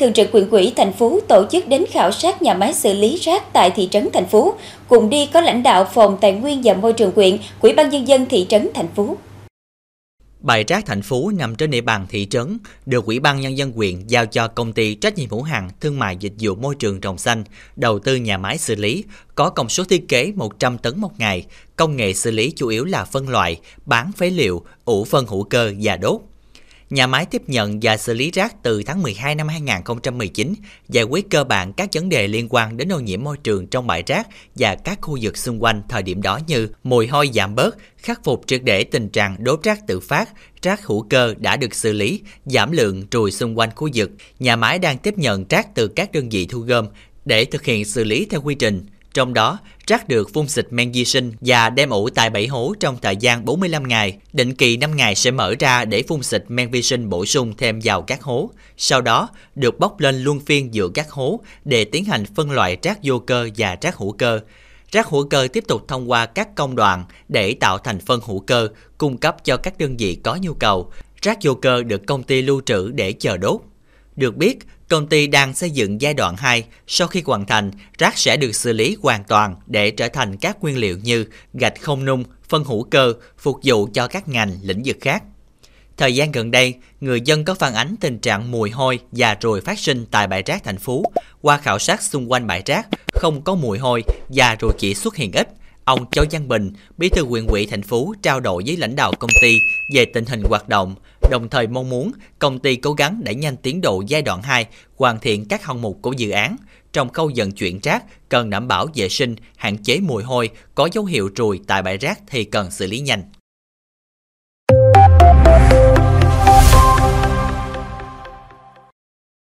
Thường trực huyện ủy thành phố tổ chức đến khảo sát nhà máy xử lý rác tại thị trấn thành phố. Cùng đi có lãnh đạo phòng tài nguyên và môi trường Quyện, Quỹ ban nhân dân thị trấn thành phố. Bãi rác thành phố nằm trên địa bàn thị trấn, được Ủy ban Nhân dân huyện giao cho công ty trách nhiệm hữu hạn thương mại dịch vụ môi trường trồng xanh, đầu tư nhà máy xử lý, có công suất thiết kế 100 tấn một ngày, công nghệ xử lý chủ yếu là phân loại, bán phế liệu, ủ phân hữu cơ và đốt. Nhà máy tiếp nhận và xử lý rác từ tháng 12 năm 2019, giải quyết cơ bản các vấn đề liên quan đến ô nhiễm môi trường trong bãi rác và các khu vực xung quanh thời điểm đó như mùi hôi giảm bớt, khắc phục triệt để tình trạng đốt rác tự phát, rác hữu cơ đã được xử lý, giảm lượng trùi xung quanh khu vực. Nhà máy đang tiếp nhận rác từ các đơn vị thu gom để thực hiện xử lý theo quy trình. Trong đó, rác được phun xịt men vi sinh và đem ủ tại bảy hố trong thời gian 45 ngày. Định kỳ 5 ngày sẽ mở ra để phun xịt men vi sinh bổ sung thêm vào các hố. Sau đó, được bốc lên luân phiên giữa các hố để tiến hành phân loại rác vô cơ và rác hữu cơ. Rác hữu cơ tiếp tục thông qua các công đoạn để tạo thành phân hữu cơ, cung cấp cho các đơn vị có nhu cầu. Rác vô cơ được công ty lưu trữ để chờ đốt. Được biết, công ty đang xây dựng giai đoạn 2, sau khi hoàn thành, rác sẽ được xử lý hoàn toàn để trở thành các nguyên liệu như gạch không nung, phân hữu cơ, phục vụ cho các ngành, lĩnh vực khác. Thời gian gần đây, người dân có phản ánh tình trạng mùi hôi và ruồi phát sinh tại bãi rác thành phố. Qua khảo sát xung quanh bãi rác, không có mùi hôi và ruồi chỉ xuất hiện ít. Ông Châu Văn Bình, bí thư huyện ủy thành phố trao đổi với lãnh đạo công ty về tình hình hoạt động, đồng thời mong muốn công ty cố gắng đẩy nhanh tiến độ giai đoạn 2, hoàn thiện các hạng mục của dự án. Trong khâu vận chuyển rác, cần đảm bảo vệ sinh, hạn chế mùi hôi, có dấu hiệu trùi tại bãi rác thì cần xử lý nhanh.